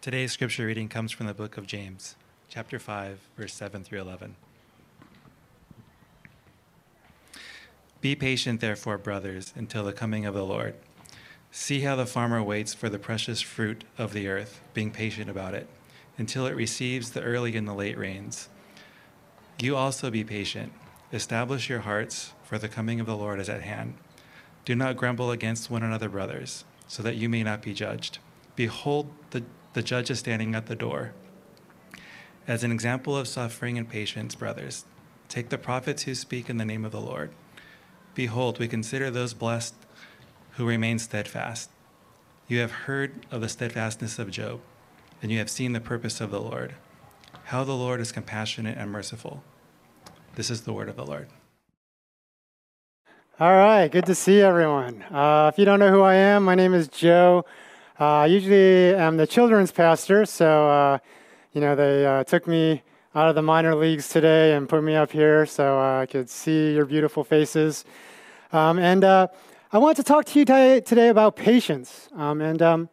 Today's scripture reading comes from the book of James, chapter 5, verse 7 through 11. Be patient, therefore, brothers, until the coming of the Lord. See how the farmer waits for the precious fruit of the earth, being patient about it, until it receives the early and the late rains. You also be patient. Establish your hearts, for the coming of the Lord is at hand. Do not grumble against one another, brothers, so that you may not be judged. Behold, the the judge is standing at the door. As an example of suffering and patience, brothers, take the prophets who speak in the name of the Lord. Behold, we consider those blessed who remain steadfast. You have heard of the steadfastness of Job, and you have seen the purpose of the Lord, how the Lord is compassionate and merciful. This is the word of the Lord. All right, good to see everyone. Uh, if you don't know who I am, my name is Joe. Uh, I usually am the children's pastor, so uh, you know they uh, took me out of the minor leagues today and put me up here so uh, I could see your beautiful faces. Um, and uh, I want to talk to you today, today about patience. Um, and um,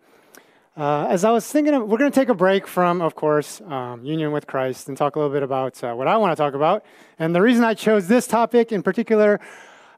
uh, as I was thinking, of, we're going to take a break from, of course, um, union with Christ and talk a little bit about what I want to talk about. And the reason I chose this topic in particular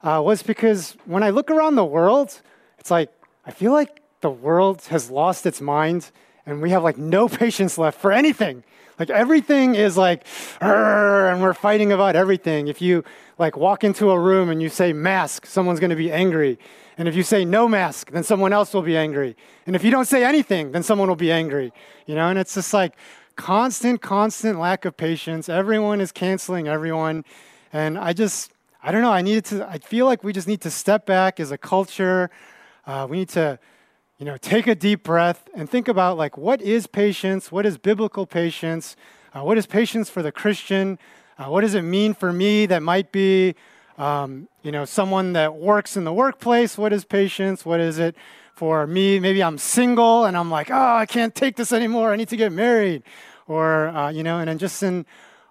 was because when I look around the world, it's like I feel like the world has lost its mind and we have like no patience left for anything. Like everything is like, and we're fighting about everything. If you like walk into a room and you say mask, someone's going to be angry. And if you say no mask, then someone else will be angry. And if you don't say anything, then someone will be angry. You know, and it's just like constant, constant lack of patience. Everyone is canceling everyone. And I just, I don't know, I needed to, I feel like we just need to step back as a culture. Uh, we need to, you know, take a deep breath and think about like what is patience? What is biblical patience? Uh, what is patience for the Christian? Uh, what does it mean for me that might be, um, you know, someone that works in the workplace? What is patience? What is it for me? Maybe I'm single and I'm like, oh, I can't take this anymore. I need to get married, or uh, you know, and then just in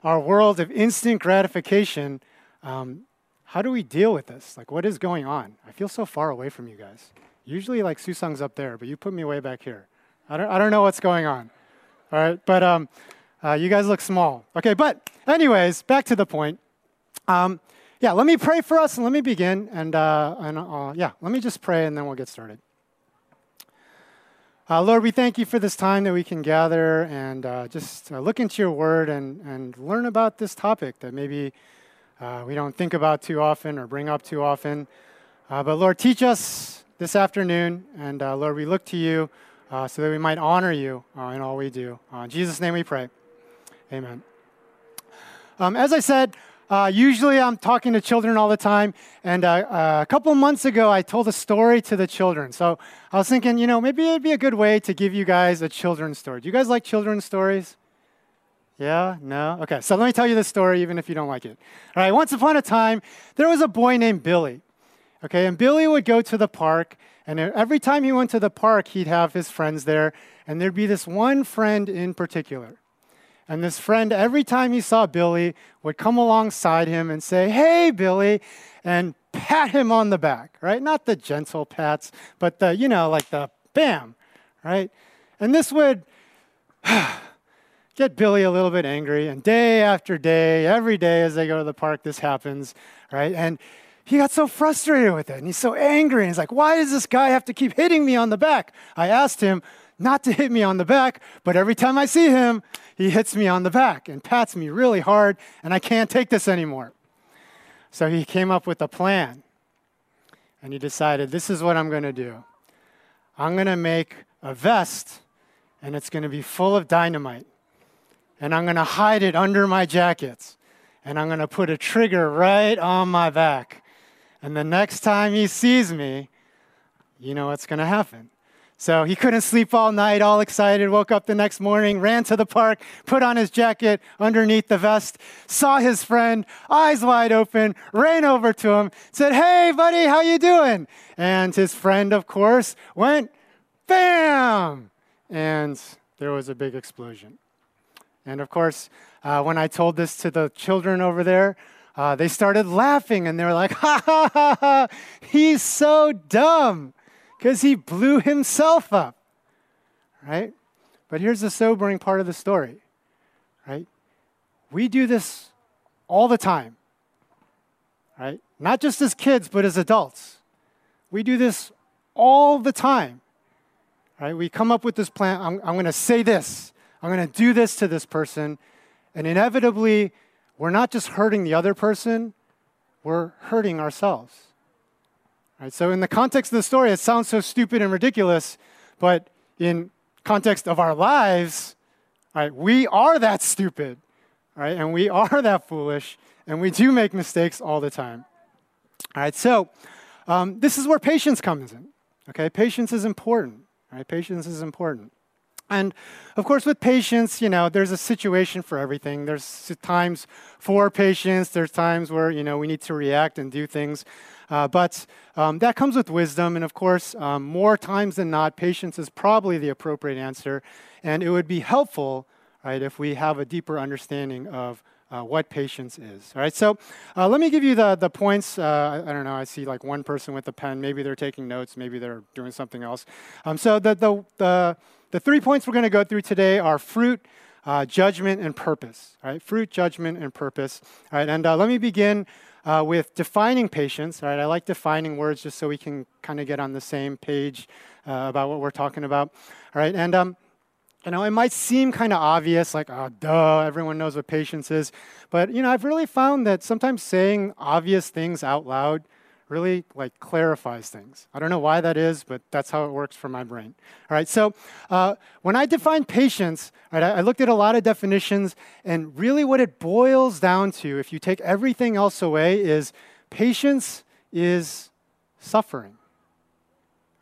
our world of instant gratification, um, how do we deal with this? Like, what is going on? I feel so far away from you guys. Usually, like Susung's up there, but you put me way back here. I don't, I don't know what's going on. All right, but um, uh, you guys look small. Okay, but anyways, back to the point. Um, yeah, let me pray for us and let me begin. And, uh, and uh, yeah, let me just pray and then we'll get started. Uh, Lord, we thank you for this time that we can gather and uh, just uh, look into your word and, and learn about this topic that maybe we don't think about too often or bring up too often. but Lord, teach us this afternoon. And uh, Lord, we look to you uh, so that we might honor you uh, in all we do. Uh, in Jesus' name we pray. Amen. Um, as I said, uh, usually I'm talking to children all the time. And a couple months ago, I told a story to the children. So I was thinking, you know, maybe it'd be a good way to give you guys a children's story. Do you guys like children's stories? Yeah? No? Okay, so let me tell you this story, even if you don't like it. All right, once upon a time, there was a boy named Billy. Okay, and Billy would go to the park, and every time he went to the park, he'd have his friends there, and there'd be this one friend in particular. And this friend, every time he saw Billy, would come alongside him and say, Hey, Billy, and pat him on the back, right? Not the gentle pats, but the, you know, like the bam, right? And this would get Billy a little bit angry. And day after day, every day as they go to the park, this happens, right? And he got so frustrated with it and he's so angry. And he's like, why does this guy have to keep hitting me on the back? I asked him not to hit me on the back, but every time I see him, he hits me on the back and pats me really hard, and I can't take this anymore. So he came up with a plan. And he decided, this is what I'm going to do. I'm going to make a vest, and it's going to be full of dynamite. And I'm going to hide it under my jackets. And I'm going to put a trigger right on my back. And the next time he sees me, you know what's going to happen. So he couldn't sleep all night, all excited, woke up the next morning, ran to the park, put on his jacket underneath the vest, saw his friend, eyes wide open, ran over to him, said, Hey, buddy, how you doing? And his friend, of course, went, Bam! And there was a big explosion. And of course, uh, when I told this to the children over there, uh, they started laughing and they were like, ha ha ha ha, he's so dumb because he blew himself up, right? But here's the sobering part of the story, right? We do this all the time, right? Not just as kids, but as adults. We do this all the time, right? We come up with this plan. I'm, I'm going to say this. I'm going to do this to this person. And inevitably, we're not just hurting the other person, we're hurting ourselves. Right? So, in the context of the story, it sounds so stupid and ridiculous, but in context of our lives, right, we are that stupid, right? And we are that foolish, and we do make mistakes all the time. All right, so um, this is where patience comes in. Okay, patience is important. Right, patience is important. And of course, with patience, you know, there's a situation for everything. There's times for patience. There's times where you know we need to react and do things. Uh, but um, that comes with wisdom, and of course, um, more times than not, patience is probably the appropriate answer. And it would be helpful, right, if we have a deeper understanding of uh, what patience is. All right, so uh, let me give you the, the points. Uh, I, I, don't know, I see like one person with a pen. Maybe they're taking notes, maybe they're doing something else. Um, so the, the, the the three points we're going to go through today are fruit, uh, judgment, and purpose. All right, fruit, judgment, and purpose. All right, and uh, let me begin uh, with defining patience. All right, I like defining words just so we can kind of get on the same page uh, about what we're talking about. All right, and um, you know, it might seem kind of obvious, like, oh, duh, everyone knows what patience is. But, you know, I've really found that sometimes saying obvious things out loud really like clarifies things. I don't know why that is, but that's how it works for my brain. All right, so uh, when I define patience, right, I, looked at a lot of definitions, and really what it boils down to, if you take everything else away, is patience is suffering.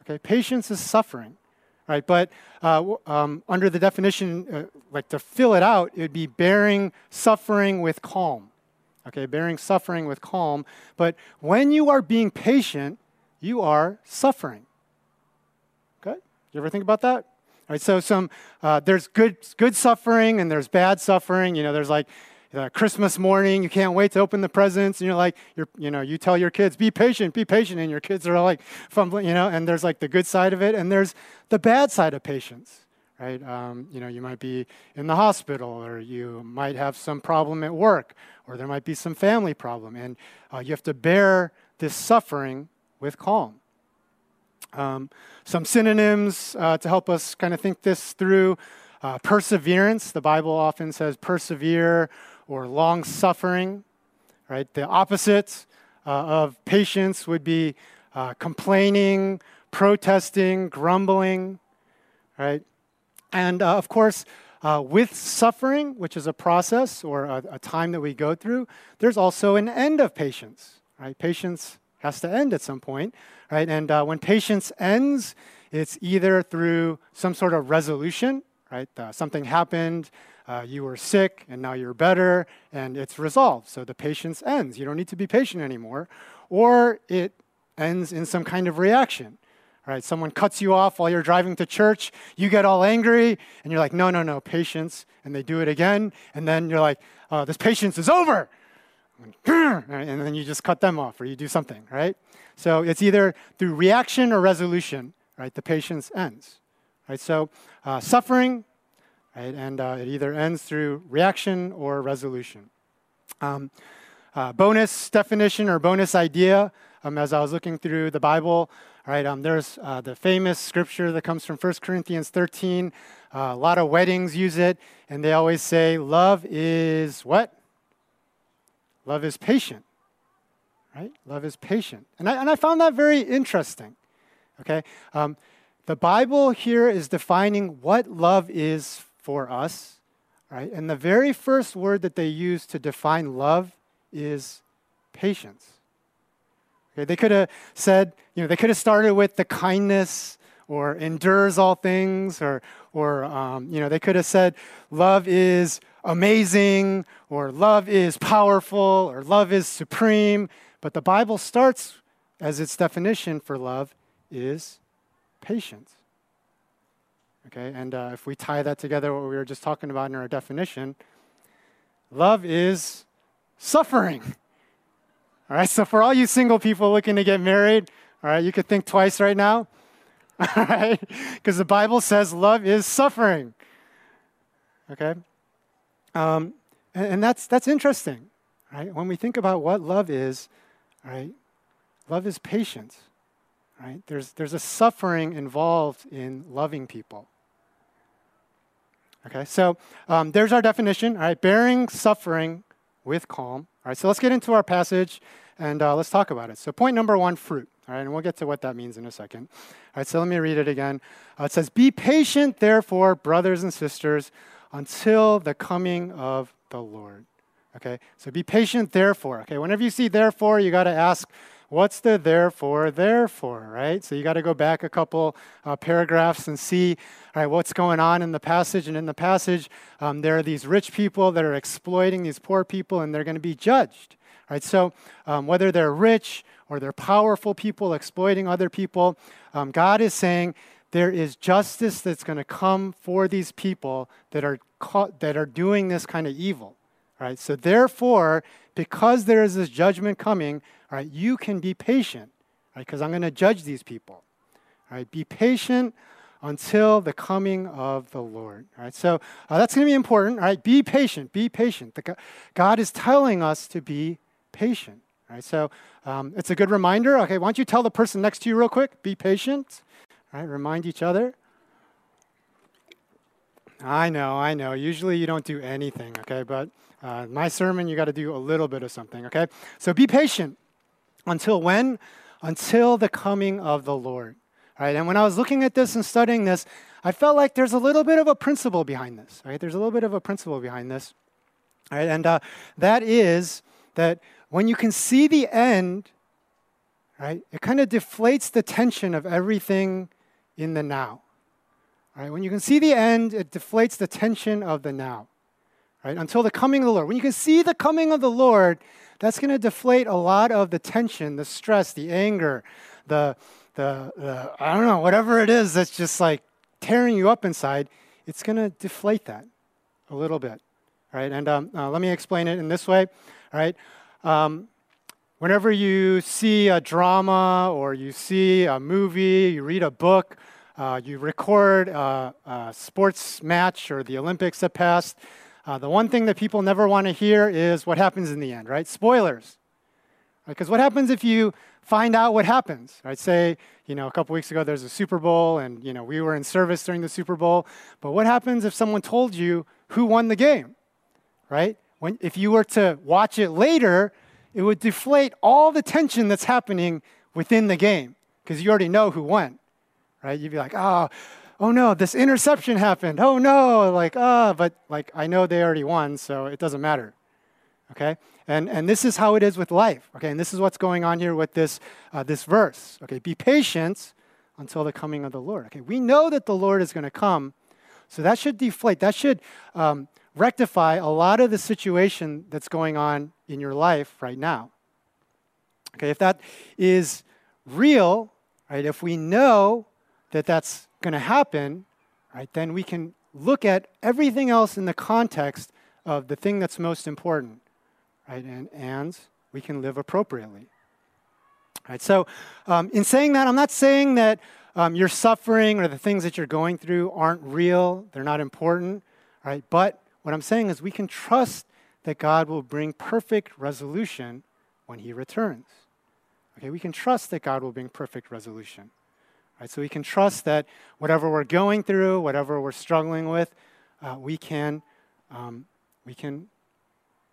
Okay, patience is suffering. Right, but uh, um, under the definition, uh, like to fill it out, it would be bearing suffering with calm okay, bearing suffering with calm. But when you are being patient, you are suffering. Okay? You ever think about that? All right, so some uh, there's good good suffering and there's bad suffering. You know, there's like uh, Christmas morning, you can't wait to open the presents, and you're like, you're, you know, you tell your kids, be patient, be patient, and your kids are like fumbling, you know. And there's like the good side of it, and there's the bad side of patience right? Um, you know, you might be in the hospital, or you might have some problem at work, or there might be some family problem, and uh, you have to bear this suffering with calm. Um, some synonyms uh, to help us kind of think this through uh, perseverance. The Bible often says persevere or long suffering, right? The opposite uh, of patience would be uh, complaining, protesting, grumbling, right? And uh, of course, uh, with suffering, which is a process or a, a, time that we go through, there's also an end of patience, right? Patience has to end at some point, right? And uh, when patience ends, it's either through some sort of resolution, right? Uh, something happened, uh, you were sick, and now you're better, and it's resolved. So the patience ends. You don't need to be patient anymore. Or it ends in some kind of reaction, right? Someone cuts you off while you're driving to church, you get all angry, and you're like, no, no, no, patience. And they do it again, and then you're like, oh, this patience is over. And then you just cut them off or you do something, right? So it's either through reaction or resolution, right? The patience ends, right? So uh, suffering, right? And uh, it either ends through reaction or resolution. Um, uh, bonus definition or bonus idea um, as I was looking through the Bible, all right, um, there's uh, the famous scripture that comes from 1 Corinthians 13. Uh, a lot of weddings use it, and they always say, Love is what? Love is patient, right? Love is patient. And I, and I found that very interesting, okay? Um, the Bible here is defining what love is for us, right? And the very first word that they use to define love is patience. Okay, they could have said, you know, they could have started with the kindness or endures all things, or, or um, you know, they could have said, love is amazing, or love is powerful, or love is supreme. But the Bible starts as its definition for love is patience. Okay, and uh, if we tie that together, what we were just talking about in our definition, love is suffering. All right, so for all you single people looking to get married, all right, you could think twice right now. All right, because the Bible says love is suffering. Okay? Um, and, and that's, that's interesting, right? When we think about what love is, right? Love is patience, right? There's, there's a suffering involved in loving people. Okay, so um, there's our definition, all right? Bearing suffering with calm. All right, so let's get into our passage and uh, let's talk about it. So, point number one fruit. All right, and we'll get to what that means in a second. All right, so let me read it again. Uh, it says, Be patient, therefore, brothers and sisters, until the coming of the Lord. Okay, so be patient, therefore. Okay, whenever you see therefore, you got to ask, what's the therefore, therefore, right? So you got to go back a couple uh, paragraphs and see, all right, what's going on in the passage. And in the passage, um, there are these rich people that are exploiting these poor people, and they're going to be judged. Right, so um, whether they're rich or they're powerful people exploiting other people, um, God is saying there is justice that's going to come for these people that are caught, that are doing this kind of evil. Right, so therefore, because there is this judgment coming, all right, you can be patient, right? Because I'm going to judge these people. All right, be patient until the coming of the Lord. All right, so uh, that's going to be important. All right, be patient. Be patient. The, God is telling us to be patient. All right, so um, it's a good reminder. Okay, why don't you tell the person next to you real quick? Be patient. All right, remind each other. I know, I know. Usually you don't do anything, okay? But uh, my sermon, you got to do a little bit of something, okay? So be patient. Until when? Until the coming of the Lord. All right, and when I was looking at this and studying this, I felt like there's a little bit of a principle behind this, right? There's a little bit of a principle behind this. All right, and uh, that is that when you can see the end, right, it kind of deflates the tension of everything in the now. Right? When you can see the end, it deflates the tension of the now. Right? Until the coming of the Lord. When you can see the coming of the Lord, that's going to deflate a lot of the tension, the stress, the anger, the, the, the, I don't know, whatever it is that's just like tearing you up inside. It's going to deflate that a little bit. Right? And um, uh, let me explain it in this way. All right. Um, whenever you see a drama or you see a movie, you read a book, uh, you record a, a, sports match or the Olympics that passed, uh, the one thing that people never want to hear is what happens in the end, right? Spoilers. Because right? what happens if you find out what happens, right? Say, you know, a couple weeks ago there's a Super Bowl and, you know, we were in service during the Super Bowl. But what happens if someone told you who won the game, right? When, if you were to watch it later, it would deflate all the tension that's happening within the game because you already know who won right? You'd be like, oh, oh no, this interception happened. Oh no, like, ah, but like I know they already won, so it doesn't matter. Okay? And, and this is how it is with life. Okay, and this is what's going on here with this, uh, this verse. Okay, be patient until the coming of the Lord. Okay, we know that the Lord is going to come, so that should deflate, that should um, rectify a lot of the situation that's going on in your life right now. Okay, if that is real, right, if we know that that's going to happen, right, then we can look at everything else in the context of the thing that's most important, right, and, and we can live appropriately. Right, so um, in saying that, I'm not saying that um, your suffering or the things that you're going through aren't real, they're not important, right? But what I'm saying is we can trust that God will bring perfect resolution when He returns. Okay, we can trust that God will bring perfect resolution. Right? So we can trust that whatever we're going through, whatever we're struggling with, uh, we can um, we can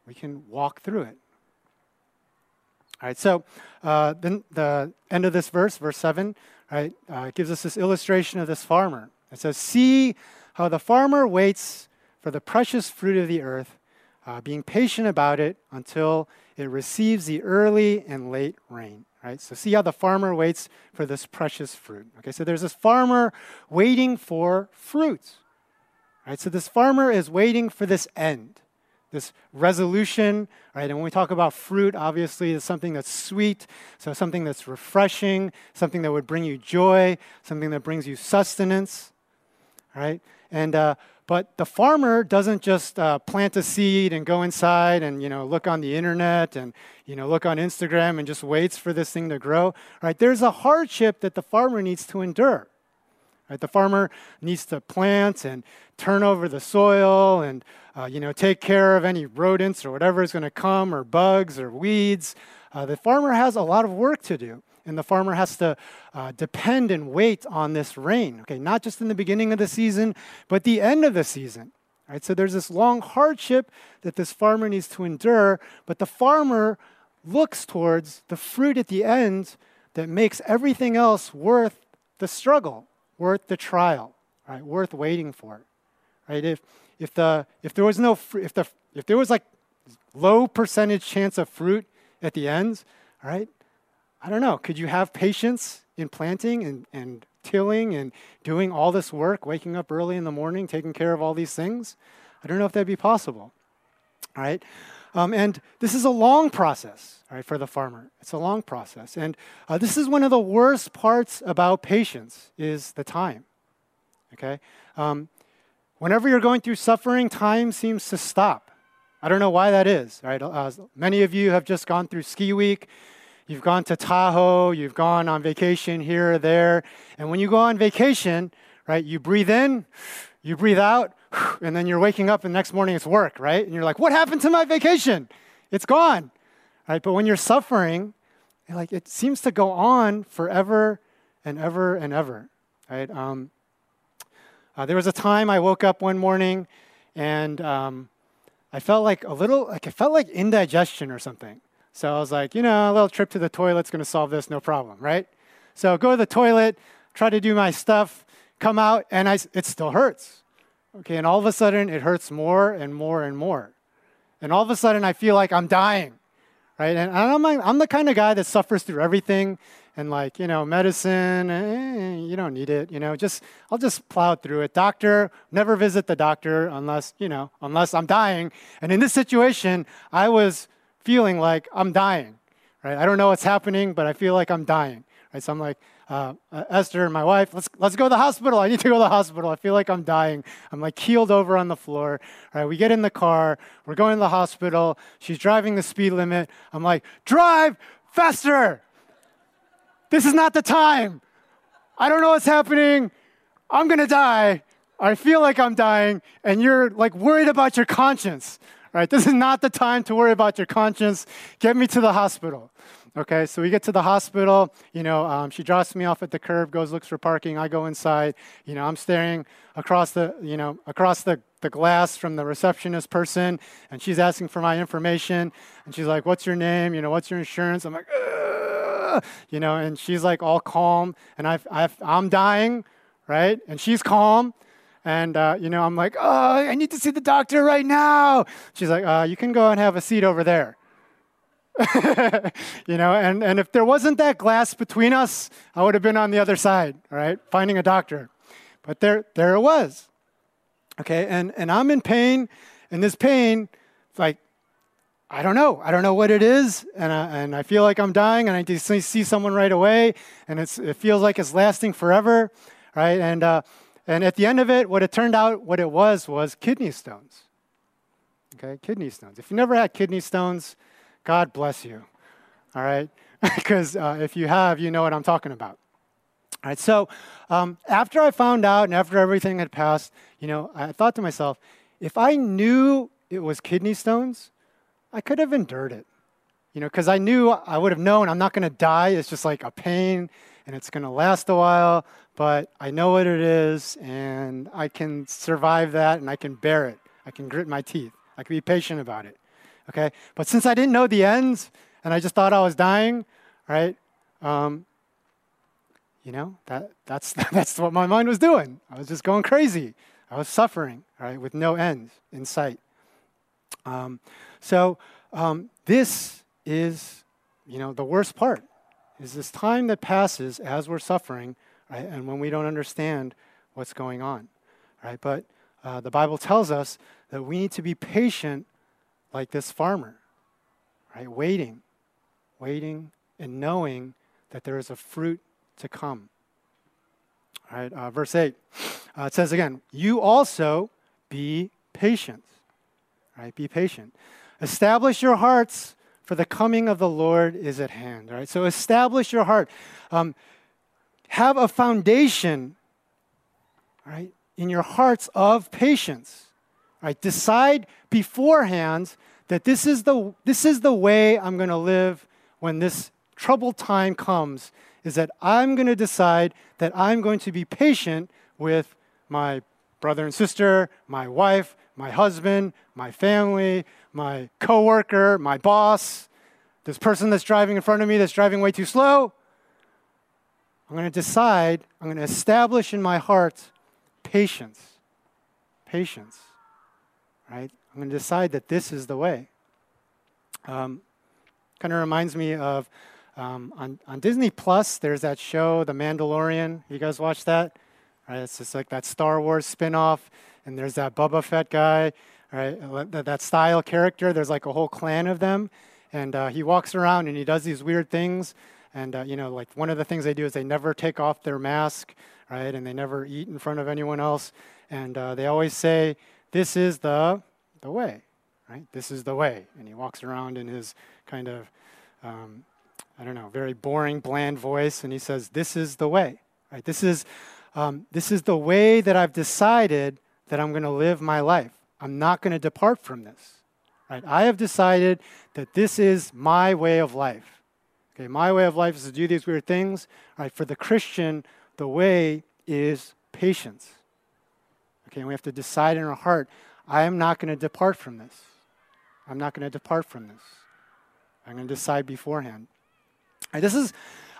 we can walk through it. All right. So uh, then the end of this verse, verse seven, right, uh, gives us this illustration of this farmer. It says, "See how the farmer waits for the precious fruit of the earth." Uh, being patient about it until it receives the early and late rain right? So see how the farmer waits for this precious fruit. Okay, so there's this farmer waiting for fruit. Right? So this farmer is waiting for this end, this resolution, right? And when we talk about fruit, obviously it's something that's sweet, so something that's refreshing, something that would bring you joy, something that brings you sustenance, right? And uh, but the farmer doesn't just uh, plant a seed and go inside and you know look on the internet and you know look on Instagram and just waits for this thing to grow. Right? There's a hardship that the farmer needs to endure. Right? The farmer needs to plant and turn over the soil and uh, you know take care of any rodents or whatever is going to come or bugs or weeds. Uh, the farmer has a lot of work to do, and the farmer has to uh, depend and wait on this rain. Okay, not just in the beginning of the season, but the end of the season. Right? So there's this long hardship that this farmer needs to endure, but the farmer looks towards the fruit at the end that makes everything else worth the struggle, worth the trial, right? Worth waiting for, right? If if the if there was no if the if there was like low percentage chance of fruit at the end, all right? I don't know. Could you have patience in planting and, and tilling and doing all this work, waking up early in the morning, taking care of all these things? I don't know if that'd be possible. All right? Um, and this is a long process, right, for the farmer. It's a long process. And uh, this is one of the worst parts about patience is the time. Okay? Um, whenever you're going through suffering, time seems to stop. I don't know why that is, right? Uh, many of you have just gone through ski week. You've gone to Tahoe, you've gone on vacation here or there. And when you go on vacation, right, you breathe in, you breathe out, and then you're waking up and the next morning it's work, right? And you're like, what happened to my vacation? It's gone, right? But when you're suffering, like it seems to go on forever and ever and ever, right? Um, uh, there was a time I woke up one morning and um, I felt like a little, like it felt like indigestion or something. So I was like, you know, a little trip to the toilet's going to solve this, no problem, right? So go to the toilet, try to do my stuff, come out, and I, it still hurts. Okay, and all of a sudden it hurts more and more and more. And all of a sudden I feel like I'm dying, right? And I'm, I'm the kind of guy that suffers through everything and like, you know, medicine, eh, you don't need it, you know, just, I'll just plow through it. Doctor, never visit the doctor unless, you know, unless I'm dying. And in this situation, I was feeling like I'm dying, right? I don't know what's happening, but I feel like I'm dying, right? So I'm like, uh, uh, Esther, my wife, let's, let's go to the hospital. I need to go to the hospital. I feel like I'm dying. I'm like keeled over on the floor. Right, we get in the car. We're going to the hospital. She's driving the speed limit. I'm like, drive faster. This is not the time. I don't know what's happening. I'm going to die. I feel like I'm dying. And you're like worried about your conscience. Right? This is not the time to worry about your conscience. Get me to the hospital. Okay, so we get to the hospital. You know, um, she drops me off at the curb, goes looks for parking. I go inside. You know, I'm staring across the, you know, across the, the glass from the receptionist person, and she's asking for my information. And she's like, "What's your name? You know, what's your insurance?" I'm like, Ugh! you know, and she's like all calm, and i I'm dying, right? And she's calm. And, uh, you know, I'm like, oh, I need to see the doctor right now. She's like, uh, you can go and have a seat over there. you know, and, and if there wasn't that glass between us, I would have been on the other side, right, finding a doctor. But there, there it was. Okay, and, and I'm in pain, and this pain, like, I don't know. I don't know what it is, and I, and I feel like I'm dying, and I to see someone right away, and it's, it feels like it's lasting forever, right? And, uh, and at the end of it, what it turned out, what it was, was kidney stones. Okay, kidney stones. If you never had kidney stones, God bless you. All right? Because uh, if you have, you know what I'm talking about. All right, so um, after I found out and after everything had passed, you know, I thought to myself, if I knew it was kidney stones, I could have endured it. You know, because I knew I would have known I'm not going to die. It's just like a pain and it's going to last a while, but I know what it is and I can survive that and I can bear it. I can grit my teeth. I can be patient about it okay? But since I didn't know the ends and I just thought I was dying, right? Um, you know, that, that's, that's what my mind was doing. I was just going crazy. I was suffering, right, with no end in sight. Um, so um, this is, you know, the worst part is this time that passes as we're suffering, right, and when we don't understand what's going on, right? But uh, the Bible tells us that we need to be patient like this farmer, right? Waiting, waiting, and knowing that there is a fruit to come. All right, uh, verse 8. Uh, it says again, You also be patient. Right, be patient. Establish your hearts, for the coming of the Lord is at hand. All right, so establish your heart. Um, have a foundation right, in your hearts of patience. Right? Decide beforehand that this is the, this is the way I'm going to live when this troubled time comes, is that I'm going to decide that I'm going to be patient with my brother and sister, my wife, my husband, my family, my coworker, my boss, this person that's driving in front of me that's driving way too slow. I'm going to decide, I'm going to establish in my heart patience. Patience. Right? I'm going to decide that this is the way. Um, kind of reminds me of um, on, on Disney Plus, there's that show, The Mandalorian. You guys watch that? Right? It's just like that Star Wars spin off, and there's that Boba Fett guy, right? That, that style character. There's like a whole clan of them, and uh, he walks around and he does these weird things. And, uh, you know, like one of the things they do is they never take off their mask, right? And they never eat in front of anyone else. And uh, they always say, This is the, the way, right? This is the way. And he walks around in his kind of, um, I don't know, very boring, bland voice. And he says, This is the way, right? This is, um, this is the way that I've decided that I'm going to live my life. I'm not going to depart from this. Right? I have decided that this is my way of life. Okay, my way of life is to do these weird things. Right? For the Christian, the way is patience. Okay, and we have to decide in our heart, I am not going to depart from this. I'm not going to depart from this. I'm going to decide beforehand. This is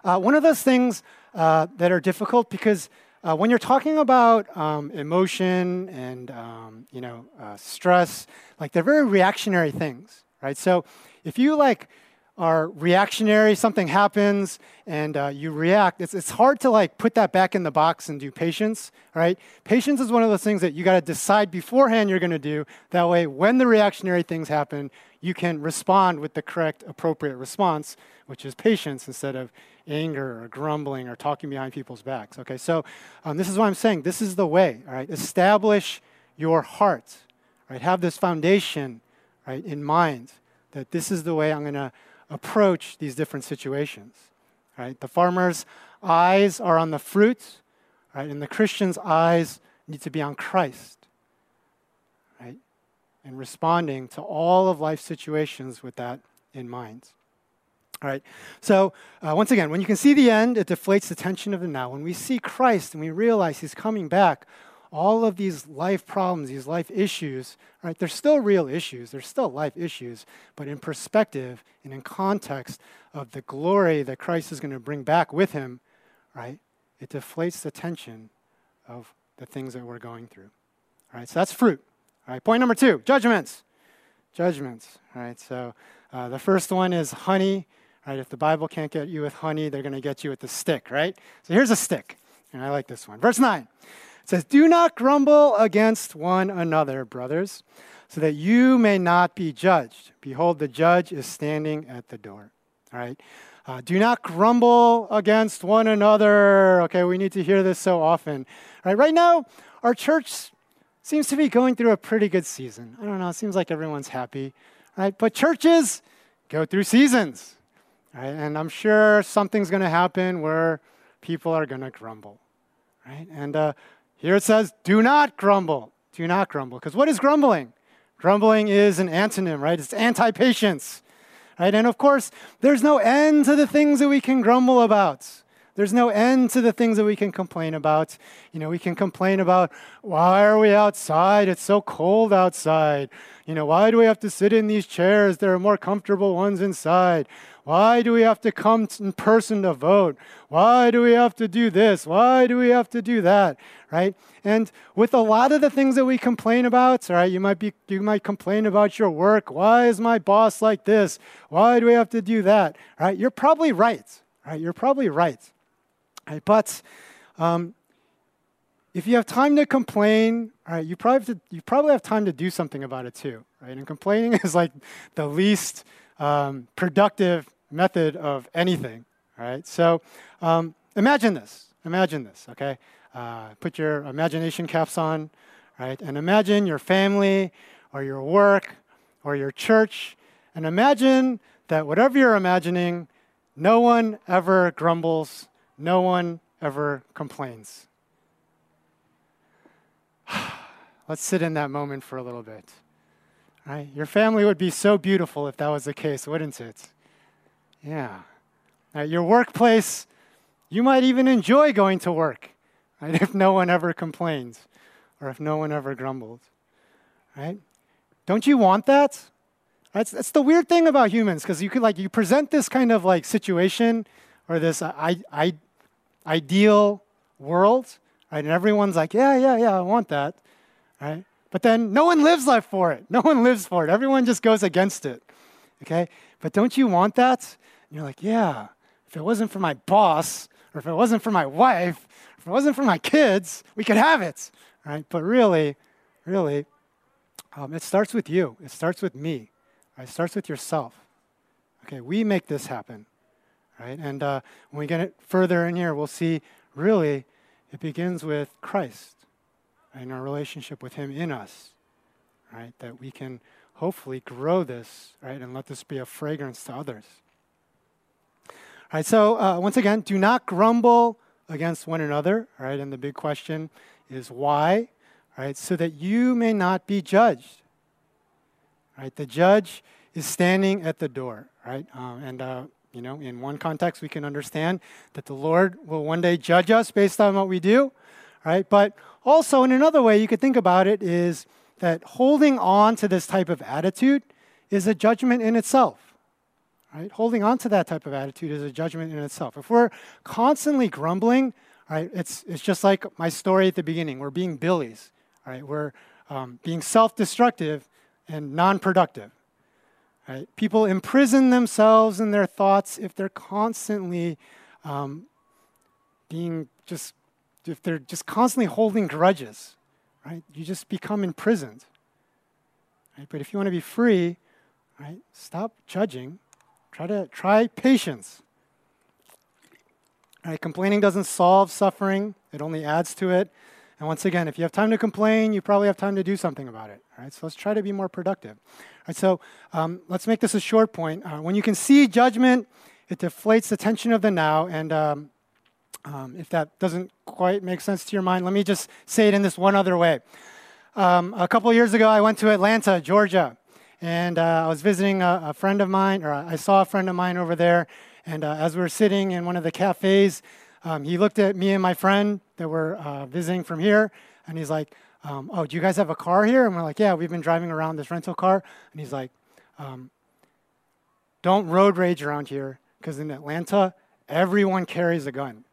uh, one of those things uh, that are difficult because uh, when you're talking about um, emotion and um, you know uh, stress, like they're very reactionary things, right? So if you like are reactionary, something happens and uh, you react, it's, it's hard to like put that back in the box and do patience, right? Patience is one of those things that you got to decide beforehand you're going to do. That way, when the reactionary things happen, you can respond with the correct, appropriate response, which is patience instead of anger or grumbling or talking behind people's backs. Okay, so um, this is what I'm saying. This is the way, all right? Establish your heart, right? Have this foundation, right, in mind that this is the way I'm going to approach these different situations, right? The farmer's eyes are on the fruit, right? And the Christian's eyes need to be on Christ, right? And responding to all of life's situations with that in mind. All right. So, uh, once again, when you can see the end, it deflates the tension of the now. When we see Christ and we realize He's coming back, all of these life problems, these life issues, right, they're still real issues. They're still life issues, but in perspective and in context of the glory that Christ is going to bring back with Him, right, it deflates the tension of the things that we're going through. All right, so that's fruit. All right, point number two judgments. Judgments. All right, so uh, the first one is honey Right? If the Bible can't get you with honey, they're going to get you with the stick, right? So here's a stick. And I like this one. Verse 9. It says, Do not grumble against one another, brothers, so that you may not be judged. Behold, the judge is standing at the door. All right? Uh, do not grumble against one another. Okay, we need to hear this so often. All right, right now, our church seems to be going through a pretty good season. I don't know, it seems like everyone's happy. Right? But churches go through seasons. Right? And I'm sure something's going to happen where people are going to grumble. Right? And uh, here it says, do not grumble. Do not grumble. Because what is grumbling? Grumbling is an antonym, right? It's anti patience. Right? And of course, there's no end to the things that we can grumble about. There's no end to the things that we can complain about. You know, we can complain about why are we outside? It's so cold outside. You know, why do we have to sit in these chairs? There are more comfortable ones inside. Why do we have to come in person to vote? Why do we have to do this? Why do we have to do that? Right? And with a lot of the things that we complain about, right, you might be you might complain about your work. Why is my boss like this? Why do we have to do that? Right? You're probably right. Right? You're probably right. right? But um, if you have time to complain, right, you probably have to, you probably have time to do something about it too, right? And complaining is like the least um, productive method of anything. Right. So um, imagine this. Imagine this. Okay. Uh, put your imagination caps on. Right. And imagine your family or your work or your church. And imagine that whatever you're imagining, no one ever grumbles. No one ever complains. let's sit in that moment for a little bit. Right? Your family would be so beautiful if that was the case, wouldn't it? Yeah. At your workplace, you might even enjoy going to work, right? If no one ever complains or if no one ever grumbles, right? Don't you want that? That's, that's the weird thing about humans, because you could like you present this kind of like situation or this uh, I, I, ideal world, right? And everyone's like, yeah, yeah, yeah, I want that, right? But then no one lives life for it. No one lives for it. Everyone just goes against it, okay? But don't you want that? You're like, yeah, if it wasn't for my boss, or if it wasn't for my wife, if it wasn't for my kids, we could have it, right? But really, really, um, it starts with you. It starts with me. Right? It starts with yourself. Okay, we make this happen, right? And uh, when we get it further in here, we'll see really it begins with Christ and our relationship with Him in us, right? That we can hopefully grow this, right, and let this be a fragrance to others. So uh, once again, do not grumble against one another, right? And the big question is why, right? So that you may not be judged. Right? The judge is standing at the door, right? Um, and, uh, you know, in one context, we can understand that the Lord will one day judge us based on what we do, right? But also, in another way, you could think about it is that holding on to this type of attitude is a judgment in itself, right? Holding on to that type of attitude is a judgment in itself. If we're constantly grumbling, right, it's, it's just like my story at the beginning. We're being billies, right? We're um, being self destructive and non productive. Right? People imprison themselves in their thoughts if they're constantly um, being just, if they're just constantly holding grudges, right? You just become imprisoned. Right? But if you want to be free, right, stop judging. Try to try patience. Right? Complaining doesn't solve suffering, it only adds to it. And once again, if you have time to complain, you probably have time to do something about it. All right, so let's try to be more productive. All right, so um, let's make this a short point. Uh, when you can see judgment, it deflates the tension of the now. And um, um, if that doesn't quite make sense to your mind, let me just say it in this one other way. Um, a couple years ago, I went to Atlanta, Georgia, and uh, I was visiting a, a, friend of mine, or I saw a friend of mine over there. And uh, as we were sitting in one of the cafes, um, he looked at me and my friend that were uh, visiting from here, and he's like, um, "Oh, do you guys have a car here?" And we're like, "Yeah, we've been driving around this rental car." And he's like, um, "Don't road rage around here, because in Atlanta, everyone carries a gun.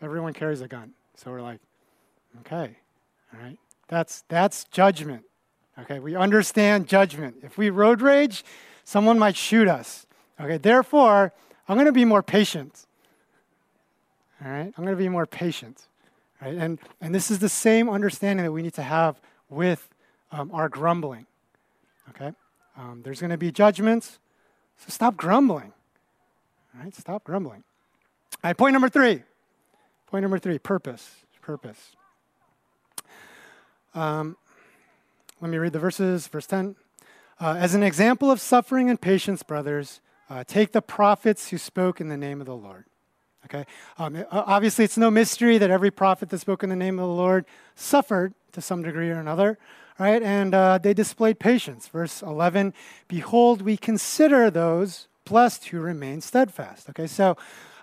Everyone carries a gun." So we're like, "Okay, all right, that's that's judgment." Okay, we understand judgment. If we road rage, someone might shoot us. Okay, therefore, I'm going to be more patient. All right? I'm going to be more patient. Right? And, and this is the same understanding that we need to have with um, our grumbling. Okay? Um, there's going to be judgments, so stop grumbling. All right? Stop grumbling. All right, point number three. Point number three purpose. Purpose. Um, let me read the verses. Verse 10. Uh, As an example of suffering and patience, brothers, uh, take the prophets who spoke in the name of the Lord. Okay? Um, obviously, it's no mystery that every prophet that spoke in the name of the Lord suffered to some degree or another, right? And uh, they displayed patience. Verse 11 Behold, we consider those blessed who remain steadfast. Okay, so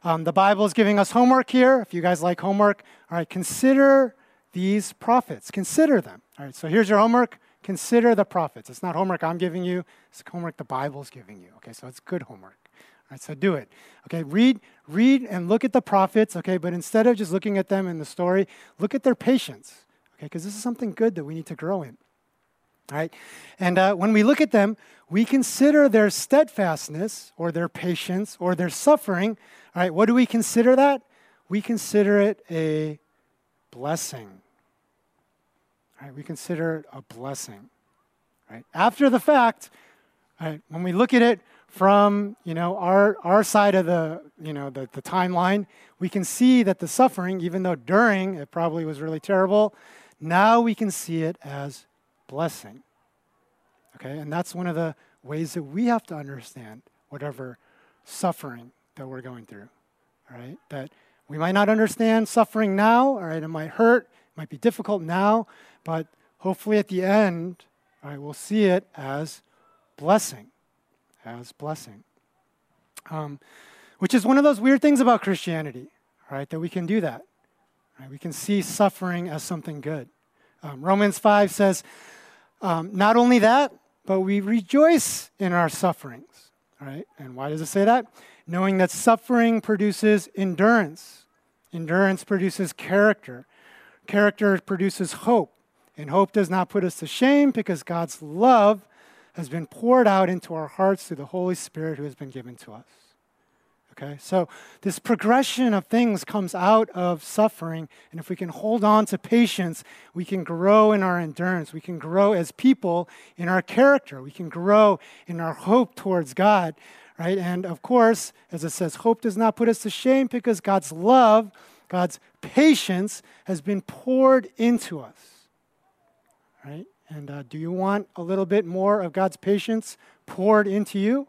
um, the Bible is giving us homework here. If you guys like homework, all right, consider these prophets. Consider them. All right, so here's your homework. Consider the prophets. It's not homework I'm giving you, it's homework the Bible's giving you. Okay, so it's good homework. Right, so do it. Okay, read, read and look at the prophets, okay, but instead of just looking at them in the story, look at their patience. Okay, because this is something good that we need to grow in. All right. And uh, when we look at them, we consider their steadfastness or their patience or their suffering. All right. What do we consider that? We consider it a blessing. Right. We consider it a blessing. Right. After the fact, right, when we look at it from you know our our side of the you know the, the timeline we can see that the suffering even though during it probably was really terrible now we can see it as blessing okay and that's one of the ways that we have to understand whatever suffering that we're going through all right that we might not understand suffering now all right it might hurt might be difficult now, but hopefully at the end, right, we'll see it as blessing, as blessing. Um, which is one of those weird things about Christianity, right? That we can do that. Right? We can see suffering as something good. Um, Romans 5 says, um, not only that, but we rejoice in our sufferings, right? And why does it say that? Knowing that suffering produces endurance. Endurance produces character. Character produces hope. And hope does not put us to shame because God's love has been poured out into our hearts through the Holy Spirit who has been given to us. Okay, so this progression of things comes out of suffering, and if we can hold on to patience, we can grow in our endurance. We can grow as people in our character. We can grow in our hope towards God, right? And of course, as it says, hope does not put us to shame because God's love, God's patience has been poured into us, right? And uh, do you want a little bit more of God's patience poured into you?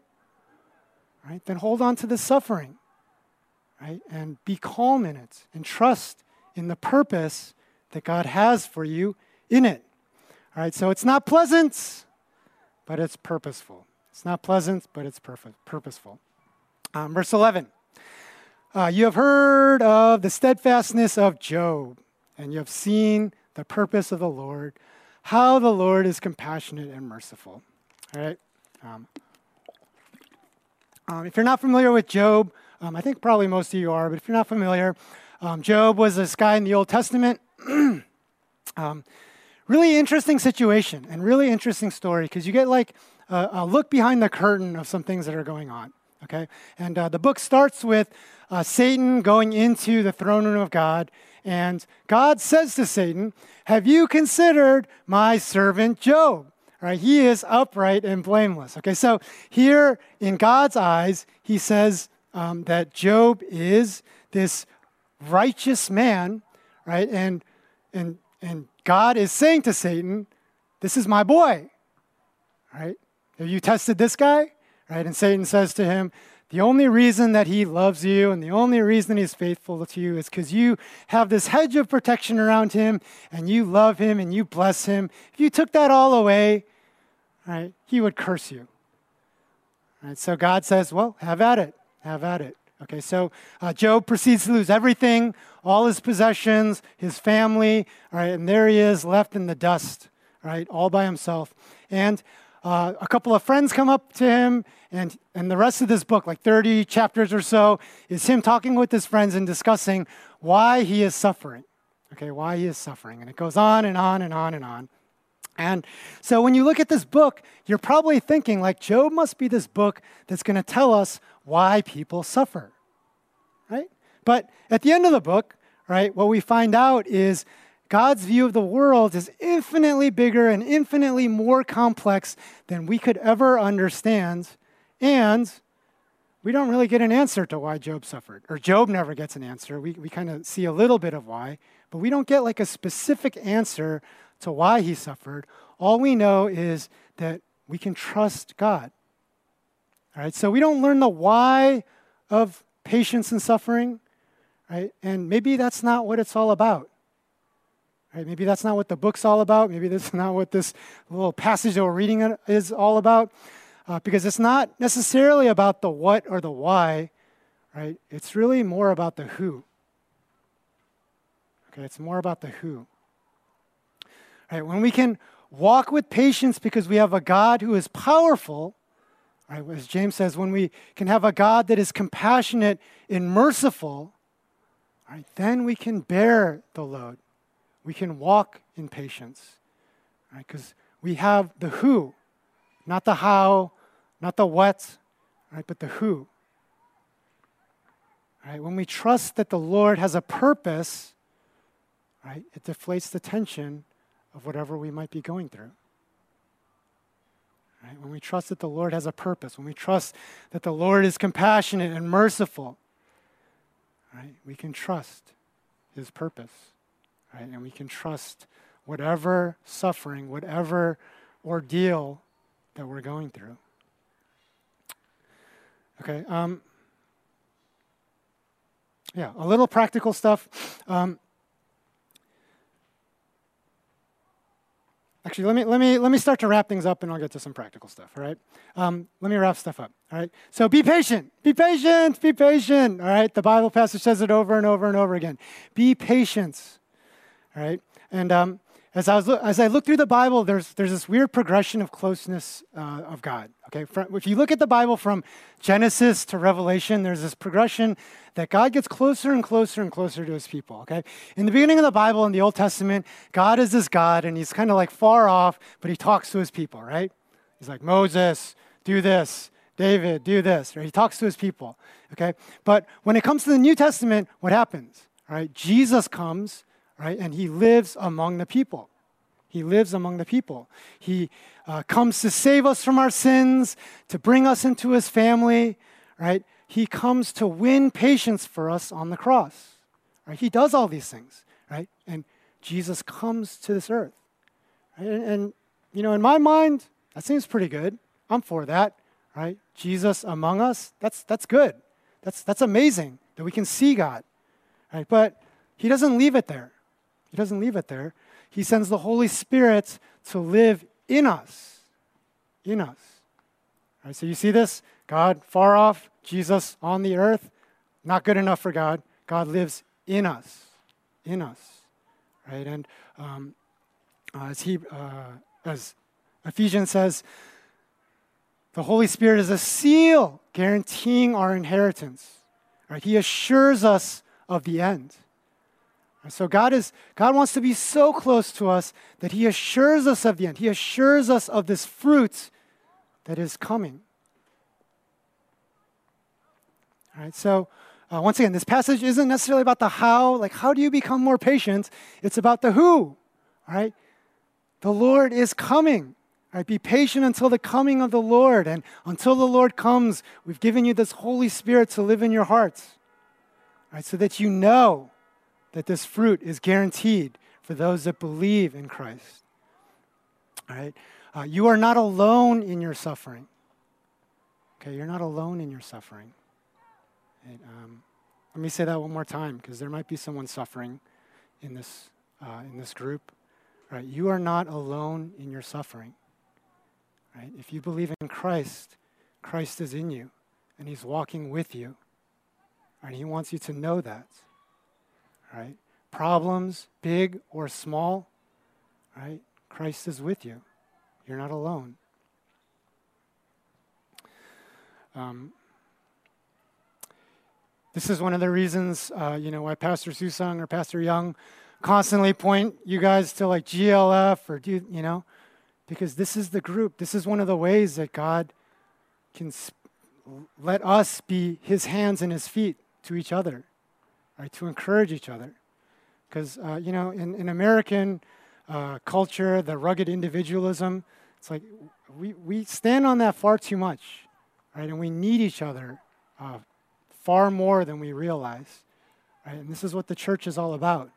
right, then hold on to the suffering, right, and be calm in it and trust in the purpose that God has for you in it. All right, so it's not pleasant, but it's purposeful. It's not pleasant, but it's purposeful. Um, verse 11 uh, You have heard of the steadfastness of Job, and you have seen the purpose of the Lord, how the Lord is compassionate and merciful. All right? Um, um, if you're not familiar with Job, um, I think probably most of you are, but if you're not familiar, um, Job was this guy in the Old Testament. Um, really interesting situation and really interesting story because you get like a, a, look behind the curtain of some things that are going on. Okay, and uh, the book starts with uh, Satan going into the throne room of God, and God says to Satan, "Have you considered my servant Job?" Right? He is upright and blameless. Okay, so here in God's eyes, he says um, that Job is this righteous man, right? And and and God is saying to Satan, "This is my boy." Right? Have you tested this guy? Right? And Satan says to him, the only reason that he loves you and the only reason he's faithful to you is because you have this hedge of protection around him and you love him and you bless him. If you took that all away, right, he would curse you. Right, so God says, well, have at it. Have at it. Okay, so uh, Job proceeds to lose everything, all his possessions, his family, all right, and there he is left in the dust, right, all by himself. And uh, a couple of friends come up to him, and, and the rest of this book, like 30 chapters or so, is him talking with his friends and discussing why he is suffering. Okay, why he is suffering. And it goes on and on and on and on. And so when you look at this book, you're probably thinking, like, Job must be this book that's going to tell us why people suffer, right? But at the end of the book, right, what we find out is God's view of the world is infinitely bigger and infinitely more complex than we could ever understand. And we don't really get an answer to why Job suffered, or Job never gets an answer. We, we kind of see a little bit of why, but we don't get like a specific answer to why he suffered. All we know is that we can trust God. All right, so we don't learn the why of patience and suffering, right? And maybe that's not what it's all about. Right? Maybe that's not what the book's all about. Maybe that's not what this little passage that we're reading is all about. Uh, because it's not necessarily about the what or the why, right? It's really more about the who. Okay, it's more about the who. Right? When we can walk with patience because we have a God who is powerful, right? As James says, when we can have a God that is compassionate and merciful, right, then we can bear the load. We can walk in patience, right? Because we have the who, not the how, not the what, right? But the who. Right? When we trust that the Lord has a purpose, right, it deflates the tension of whatever we might be going through. Right? When we trust that the Lord has a purpose, when we trust that the Lord is compassionate and merciful, right, we can trust his purpose. Right? And we can trust whatever suffering, whatever ordeal that we're going through. Okay. Um, yeah, a little practical stuff. Um, actually, let me, let, me, let me start to wrap things up and I'll get to some practical stuff, all right? Um, let me wrap stuff up, all right? So be patient, be patient, be patient, all right? The Bible passage says it over and over and over again. Be patient, all right? And um, as, I was, as I look through the Bible, there's, there's this weird progression of closeness uh, of God, okay? If you look at the Bible from Genesis to Revelation, there's this progression that God gets closer and closer and closer to his people, okay? In the beginning of the Bible, in the Old Testament, God is this God, and he's kind of like far off, but he talks to his people, right? He's like, Moses, do this. David, do this. Right? He talks to his people, okay? But when it comes to the New Testament, what happens? Right? Jesus comes, right? And he lives among the people. He lives among the people. He uh, comes to save us from our sins, to bring us into his family, right? he comes to win patience for us on the cross. Right? He does all these things, right? And Jesus comes to this earth. Right? And, and, you know, in my mind, that seems pretty good. I'm for that, right? Jesus among us, that's, that's good. That's, that's amazing that we can see God, right? But he doesn't leave it there. He doesn't leave it there. He sends the Holy Spirit to live in us, in us. Right, so you see this? God far off, Jesus on the earth, not good enough for God. God lives in us, in us, right? And um, uh, as he, uh, as Ephesians says, the Holy Spirit is a seal guaranteeing our inheritance. Right? He assures us of the end. So God is God wants to be so close to us that He assures us of the end. He assures us of this fruit that is coming. All right, so uh, once again, this passage isn't necessarily about the how, like how do you become more patient? It's about the who. All right, the Lord is coming. All right, be patient until the coming of the Lord, and until the Lord comes, we've given you this Holy Spirit to live in your hearts. All right, so that you know that this fruit is guaranteed for those that believe in Christ. All right, uh, you are not alone in your suffering. Okay, you're not alone in your suffering. And, um, let me say that one more time because there might be someone suffering in this, uh, in this group. Right? You are not alone in your suffering. Right? If you believe in Christ, Christ is in you and he's walking with you. And he wants you to know that. Right? Problems, big or small, right? Christ is with you. You're not alone. Um, this is one of the reasons, uh, you know, why Pastor Susung or Pastor Young constantly point you guys to like GLF or do you know, because this is the group. This is one of the ways that God can sp- let us be His hands and His feet to each other, right? To encourage each other, because uh, you know, in, in American uh, culture, the rugged individualism, it's like we we stand on that far too much, right? And we need each other uh, far more than we realize. Right? And this is what the church is all about,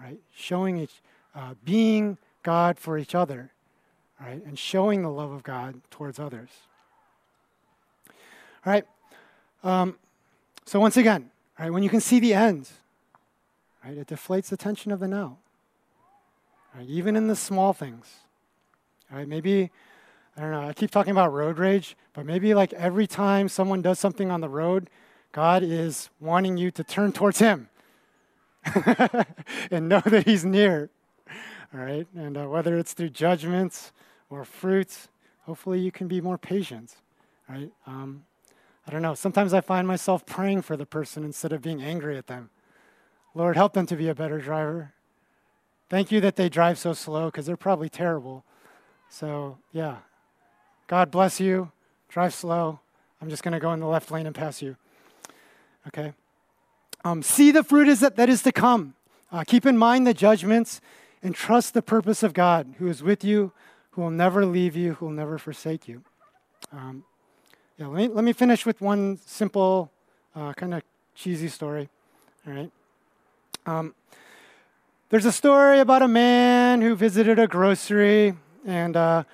right? Showing each, uh, being God for each other, right? And showing the love of God towards others. All right. Um, so once again, right, when you can see the end, right, it deflates the tension of the now. Right, even in the small things. Right, maybe I don't know. I keep talking about road rage, but maybe like every time someone does something on the road, God is wanting you to turn towards Him and know that He's near. All right? And uh, whether it's through judgments or fruits, hopefully you can be more patient. Right? Um, I don't know. Sometimes I find myself praying for the person instead of being angry at them. Lord, help them to be a better driver. Thank you that they drive so slow because they're probably terrible. So, yeah. God bless you. Drive slow. I'm just going to go in the left lane and pass you. Okay? Um, see the fruit is that, that is to come. Uh, keep in mind the judgments and trust the purpose of God who is with you, who will never leave you, who will never forsake you. Um, yeah, let me, let me finish with one simple, uh, kind of cheesy story. All right. Um, there's a story about a man who visited a grocery, and uh,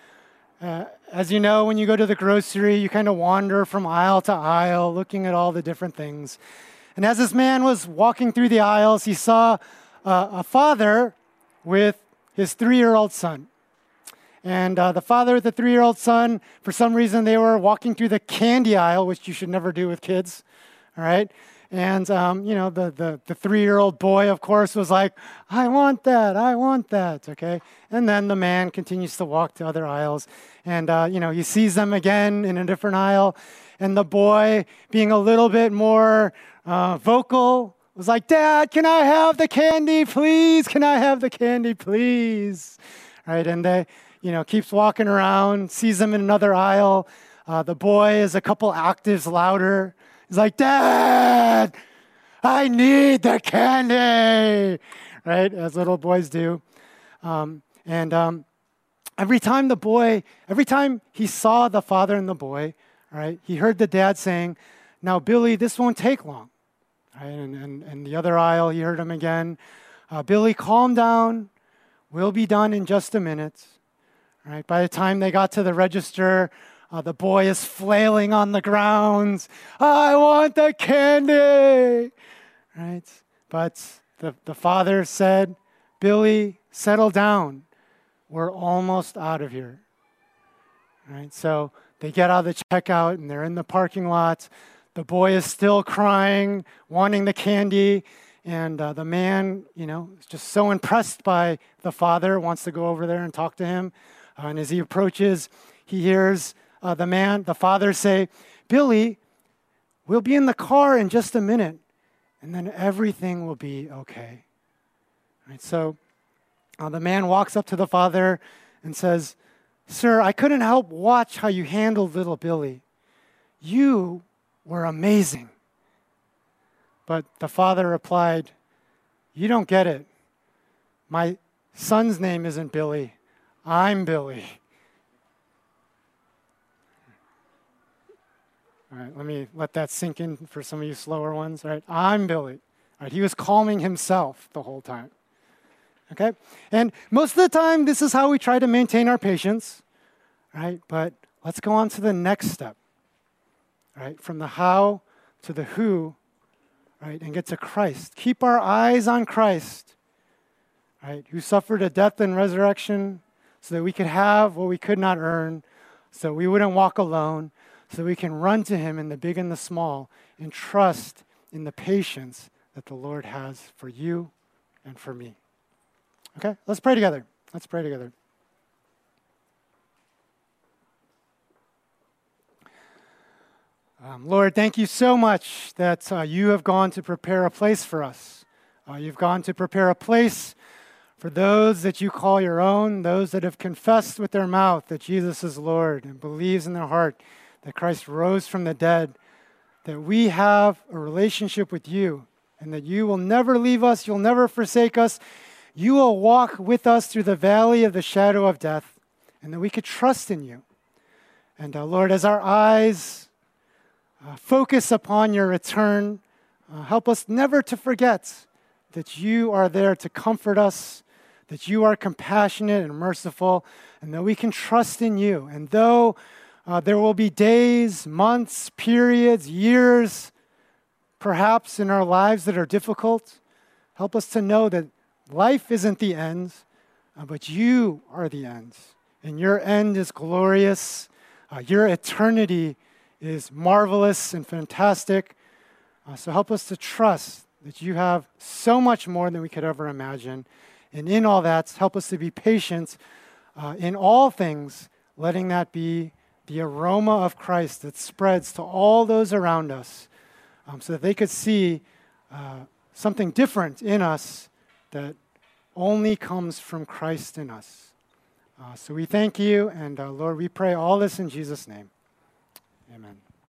uh, as you know, when you go to the grocery, you kind of wander from aisle to aisle looking at all the different things. And as this man was walking through the aisles, he saw a father with his three year old son. And uh, the father with the three year old son, for some reason, they were walking through the candy aisle, which you should never do with kids. All right. And, um, you know, the, the, the three year old boy, of course, was like, I want that, I want that, okay? And then the man continues to walk to other aisles. And, uh, you know, he sees them again in a different aisle. And the boy, being a little bit more uh, vocal, was like, Dad, can I have the candy, please? Can I have the candy, please? All right? And they, you know, keeps walking around, sees them in another aisle. Uh, the boy is a couple octaves louder. He's like, Dad, I need the candy, right? As little boys do. Um, and um, every time the boy, every time he saw the father and the boy, right, he heard the dad saying, Now, Billy, this won't take long. Right? And, and, and the other aisle, he heard him again. Uh, Billy, calm down. We'll be done in just a minute. Right? By the time they got to the register, uh, the boy is flailing on the ground. I want the candy. Right? But the, the father said, Billy, settle down. We're almost out of here. Right? So they get out of the checkout and they're in the parking lot. The boy is still crying, wanting the candy. And uh, the man, you know, is just so impressed by the father, wants to go over there and talk to him. Uh, and as he approaches, he hears uh, the man, the father, say, Billy, we'll be in the car in just a minute, and then everything will be okay. So uh, the man walks up to the father and says, Sir, I couldn't help watch how you handled little Billy. You were amazing. But the father replied, You don't get it. My son's name isn't Billy, I'm Billy. All right, let me let that sink in for some of you slower ones. All right, I'm Billy. All right, he was calming himself the whole time. Okay? And most of the time, this is how we try to maintain our patience, right? But let's go on to the next step, right? From the how to the who, right? And get to Christ. Keep our eyes on Christ, right? Who suffered a death and resurrection so that we could have what we could not earn, so we wouldn't walk alone, so we can run to Him in the big and the small and trust in the patience that the Lord has for you and for me. Okay, let's pray together. Let's pray together. Um, Lord, thank you so much that uh, you have gone to prepare a place for us. Uh, you've gone to prepare a place for those that you call your own, those that have confessed with their mouth that Jesus is Lord and believes in their heart that Christ rose from the dead, that we have a relationship with you, and that you will never leave us, you'll never forsake us. You will walk with us through the valley of the shadow of death, and that we could trust in you. And uh, Lord, as our eyes uh, focus upon your return, uh, help us never to forget that you are there to comfort us, that you are compassionate and merciful, and that we can trust in you. And though uh, there will be days, months, periods, years, perhaps in our lives that are difficult. Help us to know that life isn't the end, uh, but you are the end. And your end is glorious. Uh, your eternity is marvelous and fantastic. Uh, so help us to trust that you have so much more than we could ever imagine. And in all that, help us to be patient uh, in all things, letting that be the aroma of Christ that spreads to all those around us um, so that they could see uh, something different in us that only comes from Christ in us. Uh, so we thank you, and uh, Lord, we pray all this in Jesus' name. Amen.